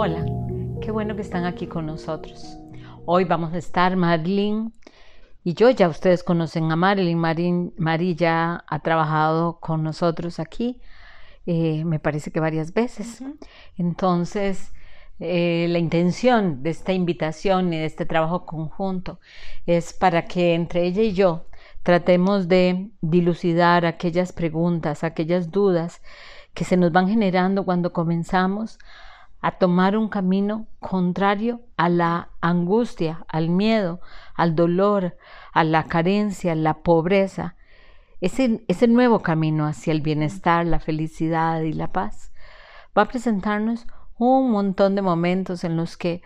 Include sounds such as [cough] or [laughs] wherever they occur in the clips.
Hola, qué bueno que están aquí con nosotros. Hoy vamos a estar Marilyn y yo, ya ustedes conocen a Marilyn. Marilyn ya ha trabajado con nosotros aquí, eh, me parece que varias veces. Entonces, eh, la intención de esta invitación y de este trabajo conjunto es para que entre ella y yo tratemos de dilucidar aquellas preguntas, aquellas dudas que se nos van generando cuando comenzamos a tomar un camino contrario a la angustia, al miedo, al dolor, a la carencia, a la pobreza. Ese, ese nuevo camino hacia el bienestar, la felicidad y la paz va a presentarnos un montón de momentos en los que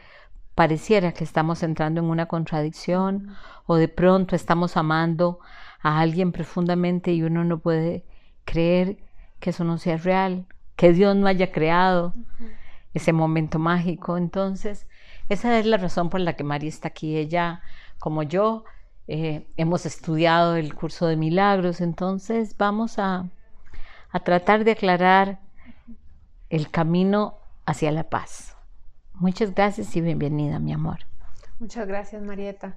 pareciera que estamos entrando en una contradicción o de pronto estamos amando a alguien profundamente y uno no puede creer que eso no sea real, que Dios no haya creado ese momento mágico. Entonces, esa es la razón por la que María está aquí. Ella, como yo, eh, hemos estudiado el curso de milagros, entonces vamos a, a tratar de aclarar el camino hacia la paz. Muchas gracias y bienvenida, mi amor. Muchas gracias, Marieta.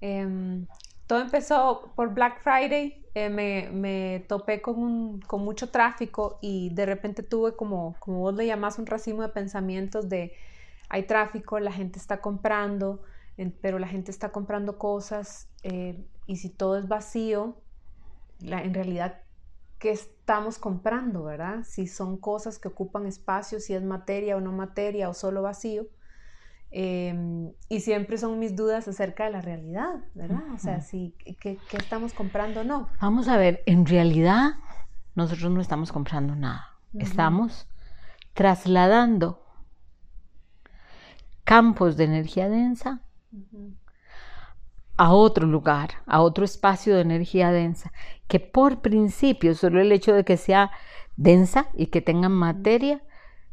Em, todo empezó por Black Friday, eh, me, topé con, con, mucho tráfico y de repente tuve como, como vos le llamás, un racimo de pensamientos de hay tráfico, la gente está comprando, pero la gente está comprando cosas eh, y si todo es vacío, en realidad, ¿qué estamos comprando, verdad? Si son cosas que ocupan espacio, si es materia o no materia o solo vacío. Em, y siempre son mis dudas acerca de la realidad, ¿verdad? O sea, si, ¿qué, estamos comprando o no? Vamos a ver, en realidad nosotros no estamos comprando nada. Estamos trasladando campos de energía densa a otro lugar, a otro espacio de energía densa, que por principio, solo el hecho de que sea densa y que tenga materia,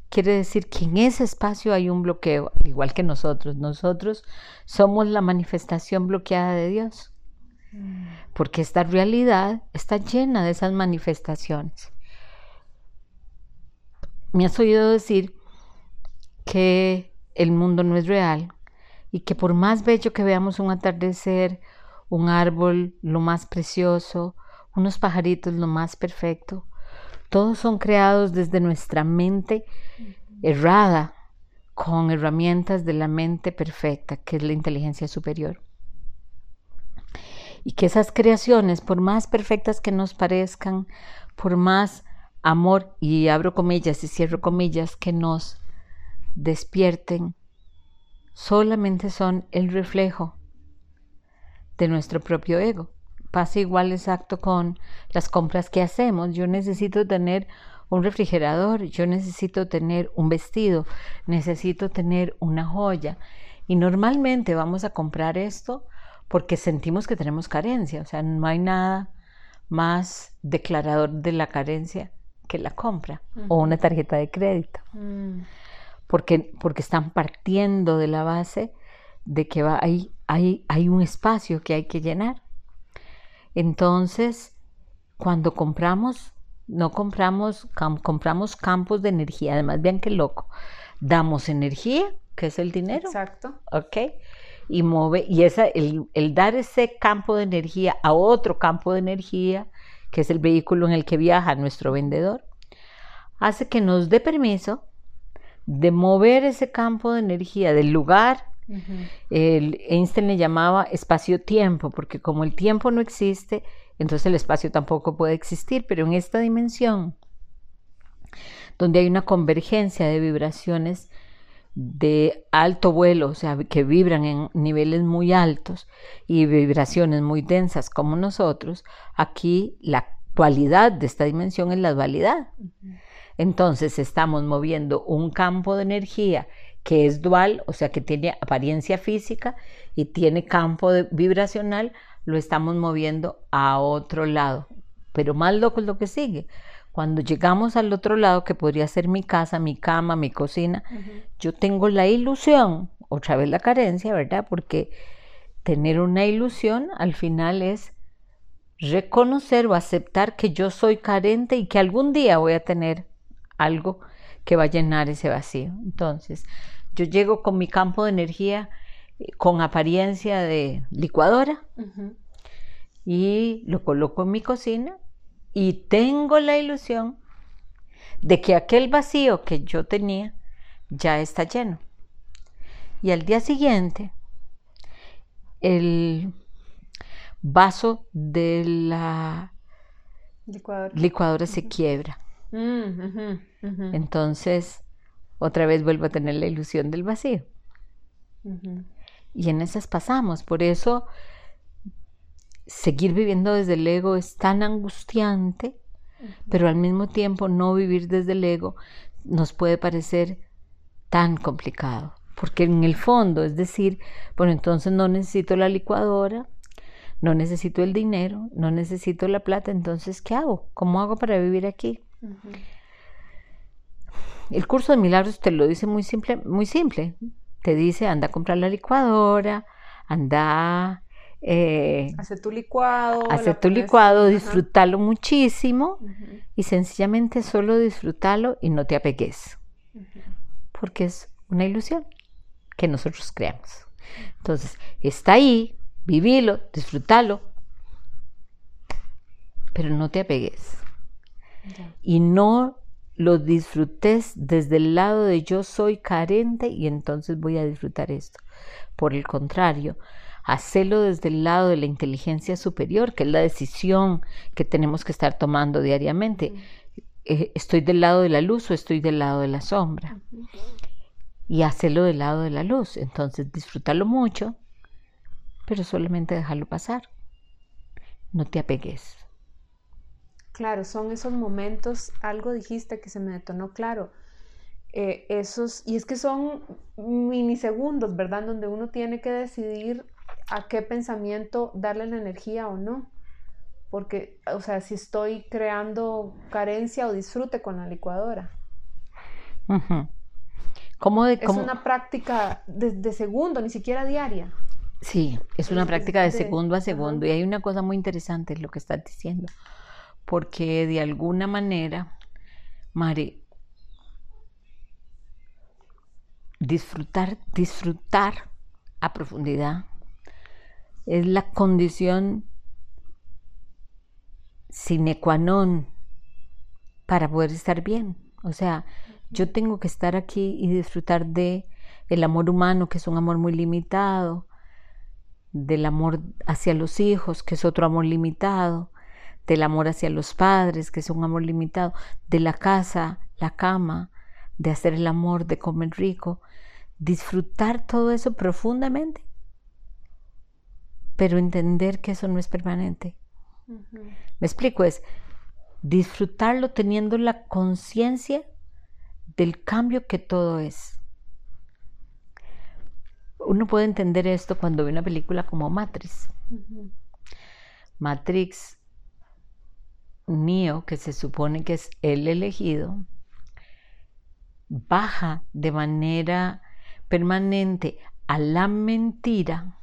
quiere decir que en ese espacio hay un bloqueo, igual que nosotros. Nosotros somos la manifestación bloqueada de Dios, porque esta realidad está llena de esas manifestaciones. Me has oído decir que el mundo no es real y que por más bello que veamos un atardecer, un árbol lo más precioso, unos pajaritos lo más perfecto, todos son creados desde nuestra mente errada con herramientas de la mente perfecta, que es la inteligencia superior. Y que esas creaciones, por más perfectas que nos parezcan, por más amor, y abro comillas y cierro comillas, que nos despierten, solamente son el reflejo de nuestro propio ego. Pasa igual exacto con las compras que hacemos. Yo necesito tener un refrigerador, yo necesito tener un vestido, necesito tener una joya. Y normalmente vamos a comprar esto porque sentimos que tenemos carencia, o sea, no hay nada más declarador de la carencia que la compra o una tarjeta de crédito. Mm. Porque, porque están partiendo de la base de que va, hay, hay, hay un espacio que hay que llenar. Entonces, cuando compramos no compramos, compramos campos de energía. Además, vean qué loco. Damos energía, que es el dinero. Exacto. Ok. Y, mueve, y esa, el, el dar ese campo de energía a otro campo de energía, que es el vehículo en el que viaja nuestro vendedor, hace que nos dé permiso de mover ese campo de energía del lugar. El Einstein le llamaba espacio-tiempo, porque como el tiempo no existe, entonces el espacio tampoco puede existir, pero en esta dimensión, donde hay una convergencia de vibraciones de alto vuelo, o sea, que vibran en niveles muy altos y vibraciones muy densas como nosotros, aquí la cualidad de esta dimensión es la dualidad. Entonces estamos moviendo un campo de energía que es dual, o sea, que tiene apariencia física y tiene campo vibracional lo estamos moviendo a otro lado. Pero más loco es lo que sigue. Cuando llegamos al otro lado, que podría ser mi casa, mi cama, mi cocina, yo tengo la ilusión, otra vez la carencia, ¿verdad? Porque tener una ilusión al final es reconocer o aceptar que yo soy carente y que algún día voy a tener algo que va a llenar ese vacío. Entonces, yo llego con mi campo de energía eh, con apariencia de licuadora y lo coloco en mi cocina y tengo la ilusión de que aquel vacío que yo tenía ya está lleno. Y al día siguiente, el vaso de la Licuadora. licuadora se quiebra. Mm, Entonces, otra vez vuelvo a tener la ilusión del vacío. Y en esas pasamos. Por eso, seguir viviendo desde el ego es tan angustiante, pero al mismo tiempo no vivir desde el ego nos puede parecer tan complicado. Porque en el fondo, es decir, bueno, entonces no necesito la licuadora, no necesito el dinero, no necesito la plata, entonces, ¿qué hago? ¿Cómo hago para vivir aquí? El curso de milagros te lo dice muy simple, muy simple. Te dice, anda a comprar la licuadora, anda eh, Hacer tu licuado. hacer tu licuado, ajá. disfrutarlo muchísimo y sencillamente solo disfrutarlo y no te apegues, porque es una ilusión que nosotros creamos. Entonces, está ahí, vivilo, disfrútalo, pero no te apegues. Y no lo disfrutes desde el lado de yo soy carente y entonces voy a disfrutar esto. Por el contrario, hacelo desde el lado de la inteligencia superior, que es la decisión que tenemos que estar tomando diariamente. Eh, ¿Estoy del lado de la luz o estoy del lado de la sombra? Y hacerlo del lado de la luz. Entonces, disfrútalo mucho, pero solamente dejarlo pasar. No te apegues. Claro, son esos momentos, algo dijiste que se me detonó claro. eh, esos, y es que son minisegundos, ¿verdad? Donde uno tiene que decidir a qué pensamiento darle la energía o no. Porque, o sea, si estoy creando carencia o disfrute con la licuadora. ¿Cómo de, Es cómo- una práctica de, de segundo, ni siquiera diaria. Sí, es una Es- práctica de segundo a segundo y hay una cosa muy interesante en lo que estás diciendo, porque de alguna manera, Mari, disfrutar, disfrutar a profundidad es la condición sine qua non para poder estar bien. O sea, yo tengo que estar aquí y disfrutar de el amor humano, que es un amor muy limitado, del amor hacia los hijos, que es otro amor limitado, del amor hacia los padres, que es un amor limitado, de la casa, la cama, de hacer el amor, de comer rico, disfrutar todo eso profundamente, pero entender que eso no es permanente. Me explico, es disfrutarlo teniendo la conciencia del cambio que todo es. Uno puede entender esto cuando ve una película como Matrix. Matrix, Neo, que se supone que es el elegido, baja de manera permanente a la mentira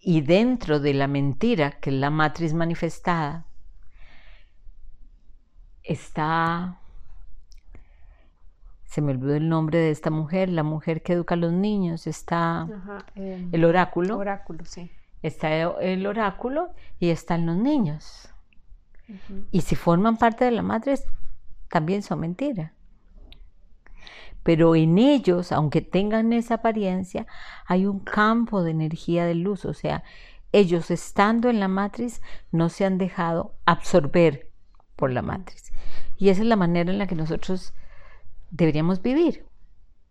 y dentro de la mentira, que es la matriz manifestada, está, se me olvidó el nombre de esta mujer, la mujer que educa a los niños, está Ajá, em, el oráculo, oráculo, sí. está el oráculo y están los niños. Y si forman parte de la matriz, también son mentiras. Pero en ellos, aunque tengan esa apariencia, hay un campo de energía de luz. O sea, ellos estando en la matriz no se han dejado absorber por la matriz. Y esa es la manera en la que nosotros deberíamos vivir.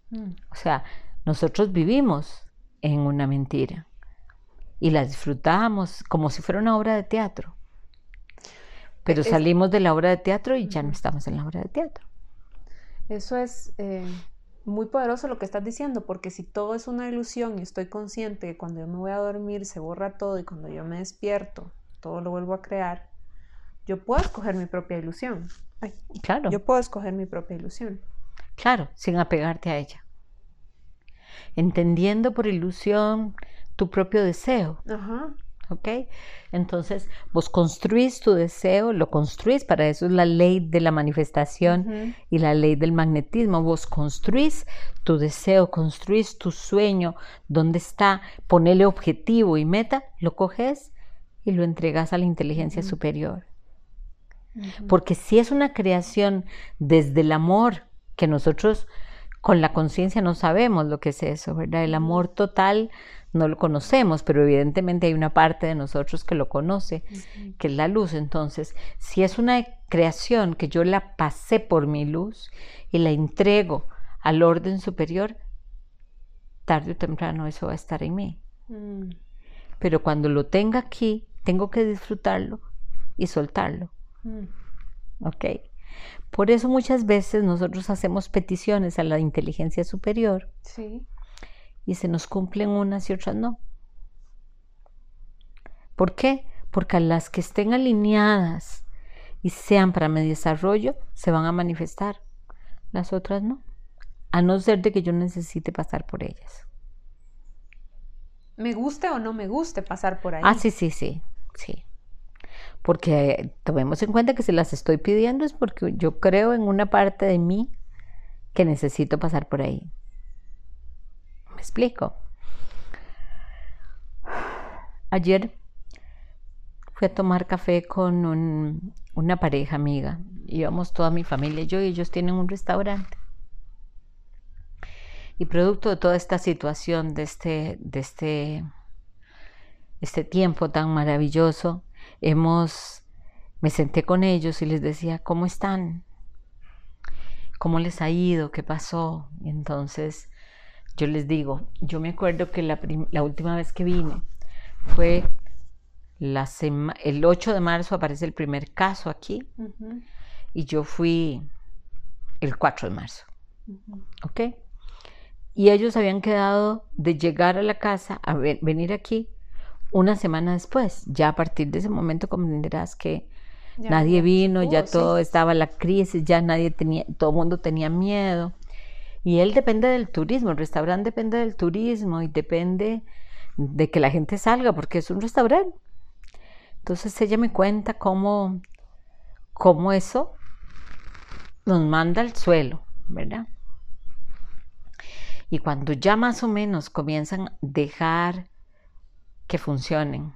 Mm. O sea, nosotros vivimos en una mentira y la disfrutamos como si fuera una obra de teatro. Pero Es- salimos de la obra de teatro y ya no estamos en la obra de teatro. Eso es eh, muy poderoso lo que estás diciendo, porque si todo es una ilusión y estoy consciente que cuando yo me voy a dormir se borra todo y cuando yo me despierto todo lo vuelvo a crear, yo puedo escoger mi propia ilusión. Ay, Claro, yo puedo escoger mi propia ilusión. claro, sin apegarte a ella. Entendiendo por ilusión tu propio deseo. Ajá. ¿Ok? Entonces, vos construís tu deseo, lo construís, para eso es la ley de la manifestación y la ley del magnetismo. Vos construís tu deseo, construís tu sueño, dónde está, ponele objetivo y meta, lo coges y lo entregas a la inteligencia superior. Porque si es una creación desde el amor, que nosotros con la conciencia no sabemos lo que es eso, ¿verdad? El amor total no lo conocemos, pero evidentemente hay una parte de nosotros que lo conoce, que es la luz. Entonces, si es una creación que yo la pasé por mi luz y la entrego al orden superior, tarde o temprano eso va a estar en mí. Mm. Pero cuando lo tenga aquí, tengo que disfrutarlo y soltarlo. Mm. ¿Ok? Por eso muchas veces nosotros hacemos peticiones a la inteligencia superior. Sí. Y se nos cumplen unas y otras no. ¿Por qué? Porque a las que estén alineadas y sean para mi desarrollo, se van a manifestar. Las otras no. A no ser de que yo necesite pasar por ellas. Me guste o no me guste pasar por ahí. Ah, sí, sí, sí. Sí porque tomemos en cuenta que si las estoy pidiendo es porque yo creo en una parte de mí que necesito pasar por ahí. ¿Me explico? Ayer fui a tomar café con una pareja amiga. Íbamos toda mi familia y yo y ellos tienen un restaurante. Y producto de toda esta situación, de este, de este, este tiempo tan maravilloso, hemos, me senté con ellos y les decía, ¿cómo están? ¿Cómo les ha ido? ¿Qué pasó? entonces yo les digo, yo me acuerdo que la, última vez que vine fue la el 8 de marzo aparece el primer caso aquí y yo fui el 4 de marzo. ¿Ok? Y ellos habían quedado de llegar a la casa, a venir aquí una semana después. Ya a partir de ese momento comprenderás que nadie vino, ya todo estaba la crisis, ya nadie tenía, todo el mundo tenía miedo. Y él depende del turismo, el restaurante depende del turismo y depende de que la gente salga porque es un restaurante. Entonces ella me cuenta cómo, cómo eso nos manda al suelo, ¿verdad? Y cuando ya más o menos comienzan a dejar que funcionen.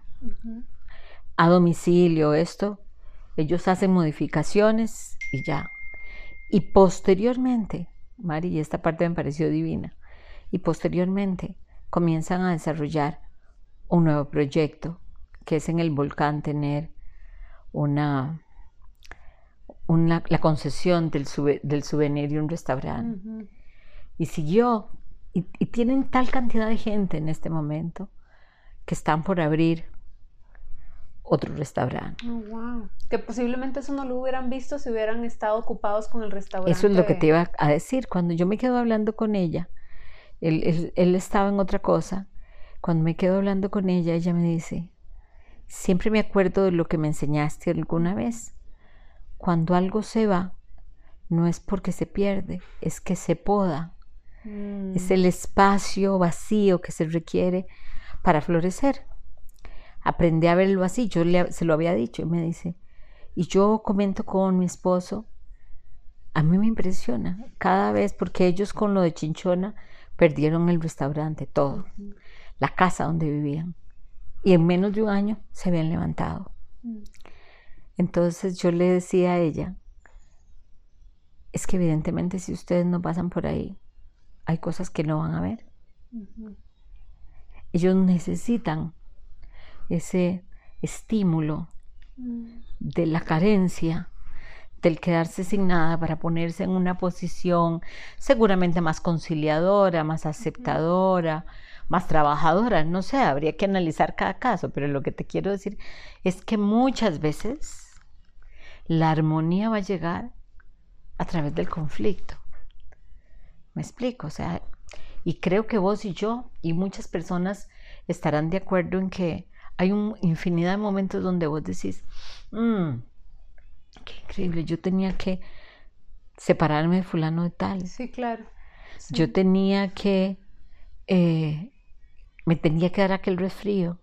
A domicilio, esto, ellos hacen modificaciones y ya. Y posteriormente, Mari, esta parte me pareció divina, y posteriormente comienzan a desarrollar un nuevo proyecto, que es en el volcán tener una, una la concesión del, del souvenir de un restaurante. Y siguió, y, y tienen tal cantidad de gente en este momento que están por abrir otro restaurante. Oh, wow. Que posiblemente eso no lo hubieran visto si hubieran estado ocupados con el restaurante. Eso es lo que te iba a decir. Cuando yo me quedo hablando con ella, él, él, estaba en otra cosa. Cuando me quedo hablando con ella, ella me dice, siempre me acuerdo de lo que me enseñaste alguna vez. Cuando algo se va, no es porque se pierde, es que se poda. Es mm. el espacio vacío que se requiere para florecer. Aprendí a verlo así, yo se lo había dicho y me dice, y yo comento con mi esposo, a mí me impresiona cada vez porque ellos con lo de Chinchona perdieron el restaurante, todo, la casa donde vivían. Y en menos de un año se habían levantado. Mm. Entonces yo le decía a ella, es que evidentemente si ustedes no pasan por ahí, hay cosas que no van a ver. Ellos necesitan ese estímulo de la carencia, del quedarse sin nada para ponerse en una posición seguramente más conciliadora, más aceptadora, más trabajadora. No sé, habría que analizar cada caso, pero lo que te quiero decir es que muchas veces la armonía va a llegar a través del conflicto. ¿Me explico? O sea, y creo que vos y yo y muchas personas estarán de acuerdo en que hay una infinidad de momentos donde vos decís, mmm, qué increíble, yo tenía que separarme de fulano de tal. Sí, claro. Yo tenía que, eh, me tenía que dar aquel resfrío.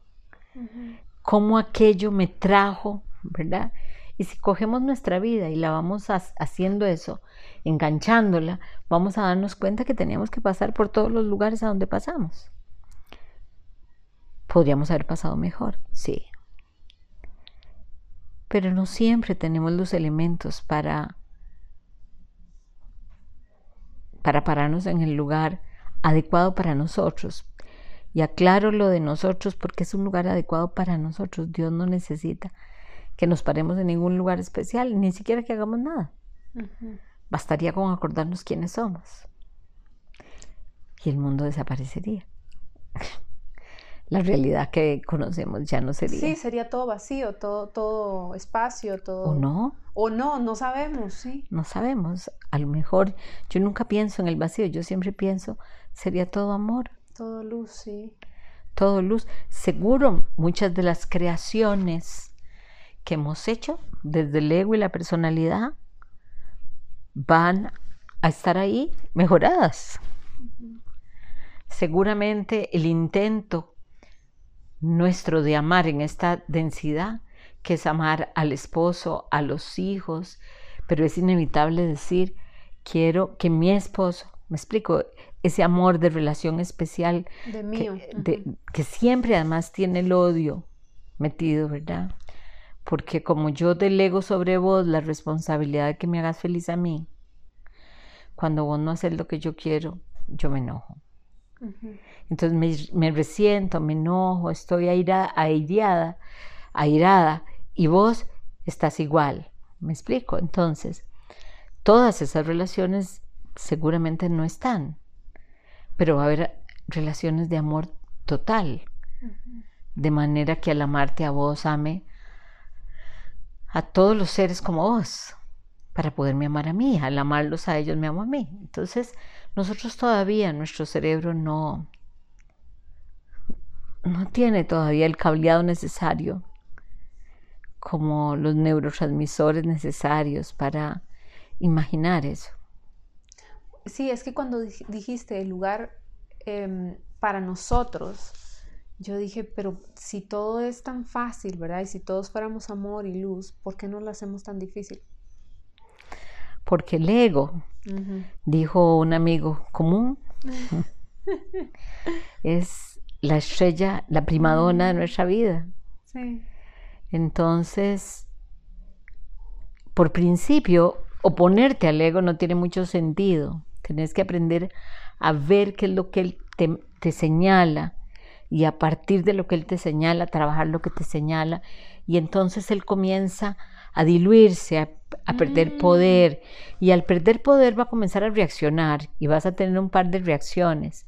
cómo aquello me trajo, ¿verdad? Y si cogemos nuestra vida y la vamos haciendo eso, enganchándola, vamos a darnos cuenta que teníamos que pasar por todos los lugares a donde pasamos. Podríamos haber pasado mejor, sí. Pero no siempre tenemos los elementos para, para pararnos en el lugar adecuado para nosotros. Y aclaro lo de nosotros porque es un lugar adecuado para nosotros. Dios no necesita que nos paremos en ningún lugar especial, ni siquiera que hagamos nada. Bastaría con acordarnos quiénes somos. Y el mundo desaparecería. La realidad que conocemos ya no sería. Sí, sería todo vacío, todo, todo espacio, todo. ¿O no? O no, no sabemos, sí. No sabemos. A lo mejor yo nunca pienso en el vacío, yo siempre pienso, sería todo amor. Todo luz, sí. Todo luz. Seguro muchas de las creaciones que hemos hecho, desde el ego y la personalidad, van a estar ahí mejoradas. Seguramente el intento nuestro de amar en esta densidad, que es amar al esposo, a los hijos, pero es inevitable decir, quiero que mi esposo, me explico, ese amor de relación especial de mío. Que, que siempre además tiene el odio metido, ¿verdad? Porque como yo delego sobre vos la responsabilidad de que me hagas feliz a mí, cuando vos no haces lo que yo quiero, yo me enojo. Entonces me, resiento, me enojo, estoy airada, airada, airada y vos estás igual. ¿Me explico? Entonces, todas esas relaciones seguramente no están, pero va a haber relaciones de amor total. De manera que al amarte a vos, ame a todos los seres como vos, para poderme amar a mí. Al amarlos a ellos, me amo a mí. Entonces, nosotros todavía, nuestro cerebro no, no tiene todavía el cableado necesario como los neurotransmisores necesarios para imaginar eso. Sí, es que cuando dijiste el lugar em, para nosotros, yo dije, pero si todo es tan fácil, ¿verdad? Y si todos fuéramos amor y luz, ¿por qué no lo hacemos tan difícil? Porque el ego, dijo un amigo común, [laughs] es la estrella, la primadona de nuestra vida. Sí. Entonces, por principio, oponerte al ego no tiene mucho sentido. Tienes que aprender a ver qué es lo que él te, te señala y a partir de lo que él te señala, trabajar lo que te señala. Y entonces él comienza a diluirse, a, perder mm. poder. Y al perder poder va a comenzar a reaccionar y vas a tener un par de reacciones.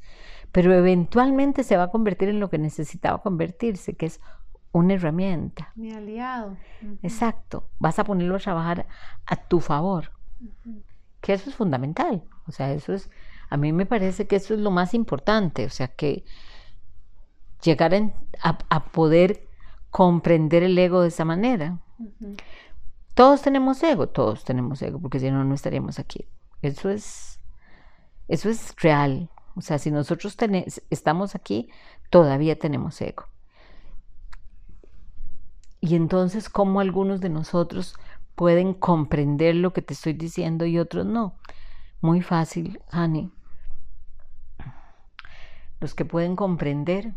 Pero eventualmente se va a convertir en lo que necesitaba convertirse, que es una herramienta. Mi aliado. Exacto. Vas a ponerlo a trabajar a tu favor. Que eso es fundamental. O sea, eso es, a mí me parece que eso es lo más importante. O sea, que llegar a, poder comprender el ego de esa manera. Todos tenemos ego, todos tenemos ego, porque si no, no estaríamos aquí. Eso es, eso es real. O sea, si nosotros estamos aquí, todavía tenemos ego. Y entonces, ¿cómo algunos de nosotros pueden comprender lo que te estoy diciendo y otros no? Muy fácil, Hani. Los que pueden comprender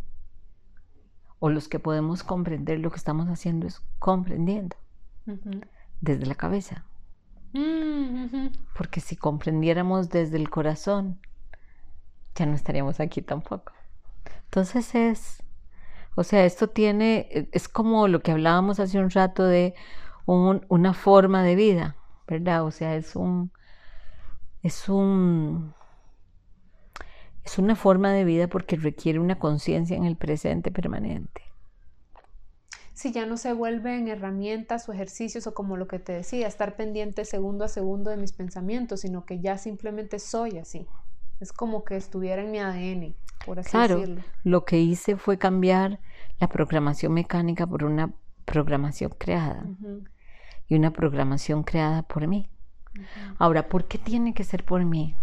o los que podemos comprender lo que estamos haciendo es comprendiendo desde la cabeza. Mm, Porque si comprendiéramos desde el corazón, ya no estaríamos aquí tampoco. Entonces es, o sea, esto tiene, es como lo que hablábamos hace un rato de una forma de vida, ¿verdad? O sea, es un, es un, es una forma de vida porque requiere una conciencia en el presente permanente. Si ya no se vuelven herramientas o ejercicios o como lo que te decía, estar pendiente segundo a segundo de mis pensamientos, sino que ya simplemente soy así. Es como que estuviera en mi ADN, por así claro, decirlo. Lo que hice fue cambiar la programación mecánica por una programación creada. Y una programación creada por mí. Ahora, ¿por qué tiene que ser por mí?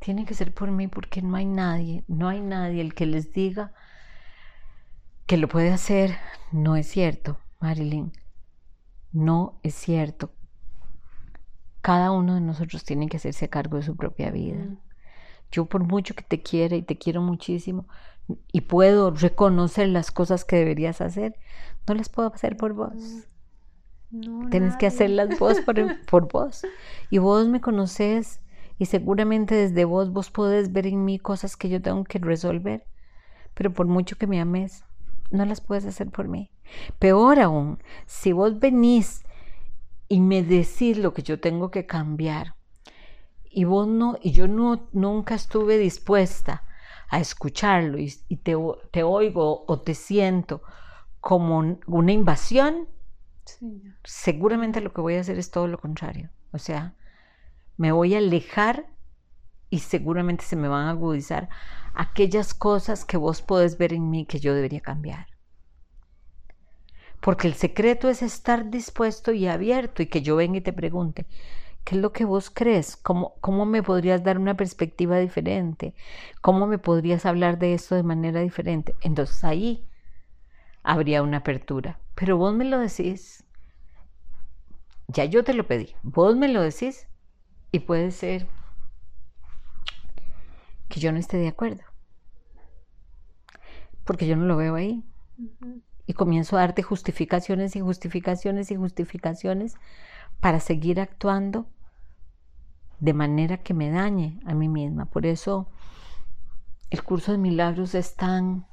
tiene que ser por mí porque no hay nadie, no hay nadie el que les diga que lo puede hacer, no es cierto, Marilyn. No es cierto. Cada uno de nosotros tiene que hacerse cargo de su propia vida. Yo por mucho que te quiera y te quiero muchísimo y puedo reconocer las cosas que deberías hacer, no las puedo hacer por vos. Tienes que hacerlas vos por, [laughs] por vos. Y vos me conoces y seguramente desde vos vos podés ver en mí cosas que yo tengo que resolver. Pero por mucho que me ames, no las puedes hacer por mí. Peor aún, si vos venís y me decís lo que yo tengo que cambiar y vos no, y yo no, nunca estuve dispuesta a escucharlo y, te, te, oigo o te siento como una invasión, seguramente lo que voy a hacer es todo lo contrario. O sea, me voy a alejar y seguramente se me van a agudizar aquellas cosas que vos podés ver en mí que yo debería cambiar. Porque el secreto es estar dispuesto y abierto y que yo venga y te pregunte, ¿qué es lo que vos crees? ¿Cómo, ¿Cómo me podrías dar una perspectiva diferente? ¿Cómo me podrías hablar de esto de manera diferente? Entonces ahí habría una apertura. Pero vos me lo decís, ya yo te lo pedí, vos me lo decís y puede ser que yo no esté de acuerdo, porque yo no lo veo ahí. Y comienzo a darte justificaciones y justificaciones y justificaciones para seguir actuando de manera que me dañe a mí misma. Por eso el curso de milagros es tan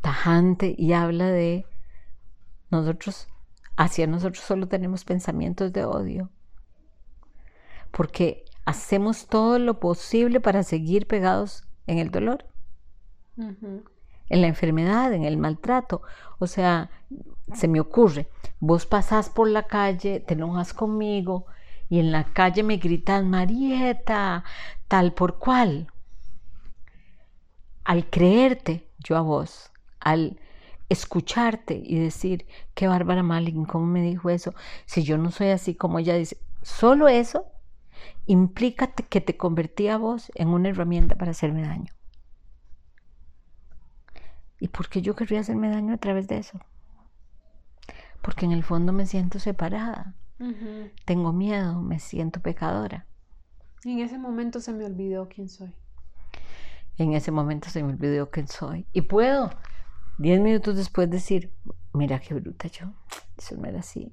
tajante y habla de nosotros, hacia nosotros solo tenemos pensamientos de odio. Porque hacemos todo lo posible para seguir pegados en el dolor, en la enfermedad, en el maltrato. O sea, se me ocurre, vos pasás por la calle, te enojas conmigo y en la calle me gritan, Marieta, tal por cual. Al creerte yo a vos, al escucharte y decir, qué bárbara Malin, ¿cómo me dijo eso? Si yo no soy así como ella dice, solo eso implica que te convertí a vos en una herramienta para hacerme daño. ¿Y por qué yo querría hacerme daño a través de eso? Porque en el fondo me siento separada. Tengo miedo, me siento pecadora. Y en ese momento se me olvidó quién soy. En ese momento se me olvidó quién soy. Y puedo, diez minutos después, decir, mira qué bruta yo. Eso no era así.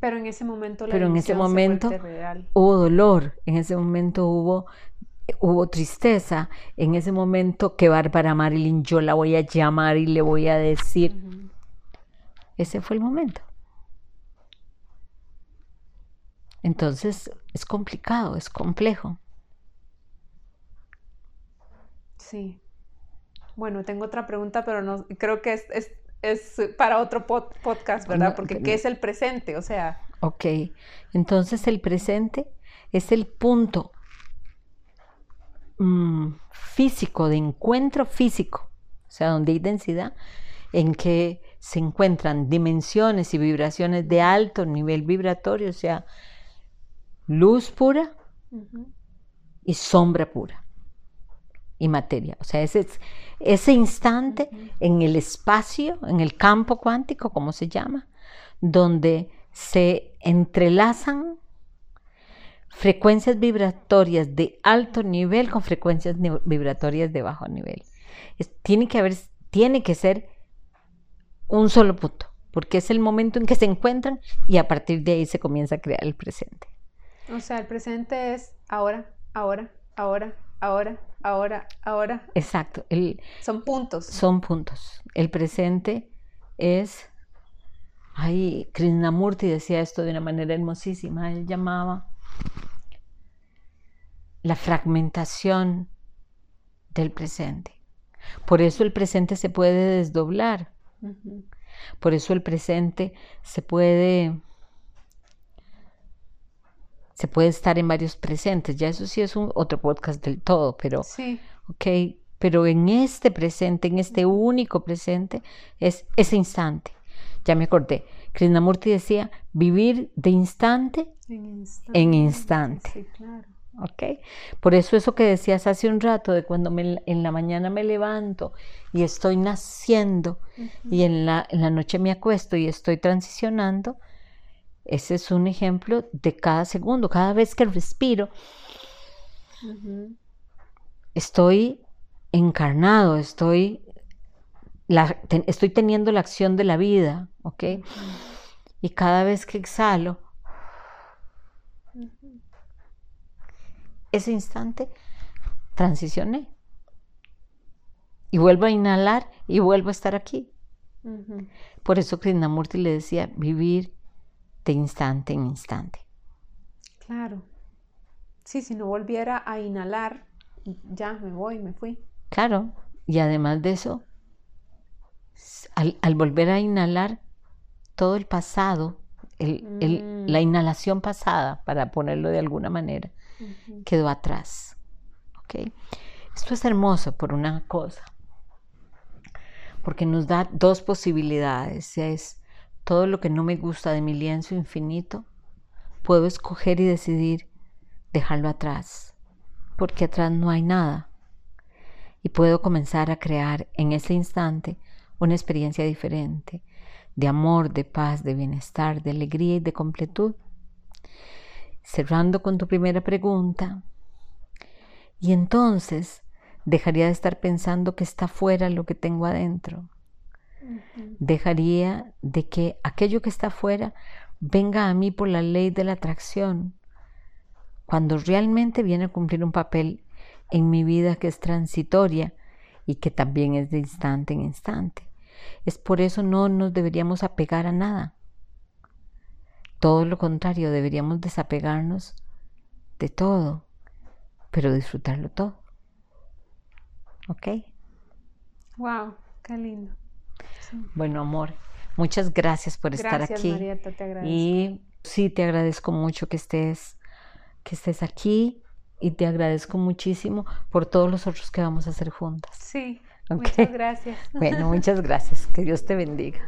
Pero en ese momento la Pero en ese momento hubo dolor, en ese momento hubo, hubo tristeza, en ese momento que Bárbara Marilyn yo la voy a llamar y le voy a decir. Ese fue el momento. Entonces es complicado, es complejo. Sí. Bueno, tengo otra pregunta, pero no creo que es, es para otro podcast, ¿verdad? Porque ¿qué es el presente? O sea... Ok, entonces el presente es el punto mm, físico, de encuentro físico, o sea, donde hay densidad, en que se encuentran dimensiones y vibraciones de alto nivel vibratorio, o sea, luz pura y sombra pura y materia. O sea, ese, ese instante en el espacio, en el campo cuántico, como se llama, donde se entrelazan frecuencias vibratorias de alto nivel con frecuencias vibratorias de bajo nivel. tiene, que haber, tiene que ser un solo punto, porque es el momento en que se encuentran y a partir de ahí se comienza a crear el presente. O sea, el presente es ahora, ahora, ahora, ahora, ahora, ahora. Exacto. son puntos. Son puntos. El presente es... Ay, Krishnamurti decía esto de una manera hermosísima. Él llamaba la fragmentación del presente. Por eso el presente se puede desdoblar. Por eso el presente se puede se puede estar en varios presentes. Ya eso sí es un otro podcast del todo, pero sí. ok, pero en este presente, en este único presente, es ese instante. Ya me acordé. Krishnamurti decía vivir de instante en instante. Sí, claro. ¿ok? Por eso eso que decías hace un rato, de cuando me, en la mañana me levanto y estoy naciendo y en la, en la noche me acuesto y estoy transicionando, ese es un ejemplo de cada segundo, cada vez que respiro, estoy encarnado, estoy, estoy teniendo la acción de la vida, ¿ok? Y cada vez que exhalo, ese instante transicioné. Y vuelvo a inhalar y vuelvo a estar aquí. Por eso Krishnamurti le decía vivir de instante en instante. Claro. Sí, si no volviera a inhalar, ya me voy, me fui. Claro. Y además de eso, al, volver a inhalar, todo el pasado, el, la mm. inhalación pasada, para ponerlo de alguna manera, quedó atrás. ¿okay? Esto es hermoso por una cosa, porque nos da dos posibilidades. Es todo lo que no me gusta de mi lienzo infinito, puedo escoger y decidir dejarlo atrás, porque atrás no hay nada. Y puedo comenzar a crear en ese instante una experiencia diferente, de amor, de paz, de bienestar, de alegría y de completud cerrando con tu primera pregunta, y entonces dejaría de estar pensando que está fuera lo que tengo adentro. Dejaría de que aquello que está fuera venga a mí por la ley de la atracción, cuando realmente viene a cumplir un papel en mi vida que es transitoria y que también es de instante en instante. Es por eso no nos deberíamos apegar a nada. Todo lo contrario, deberíamos desapegarnos de todo, pero disfrutarlo todo. ¿Ok? Wow, qué lindo. Bueno, amor, muchas gracias por estar aquí. Marieta, te agradezco. Y sí, te agradezco mucho que estés, que estés aquí y te agradezco muchísimo por todos los otros que vamos a hacer juntas. Sí, muchas gracias. Bueno, muchas gracias. Que Dios te bendiga.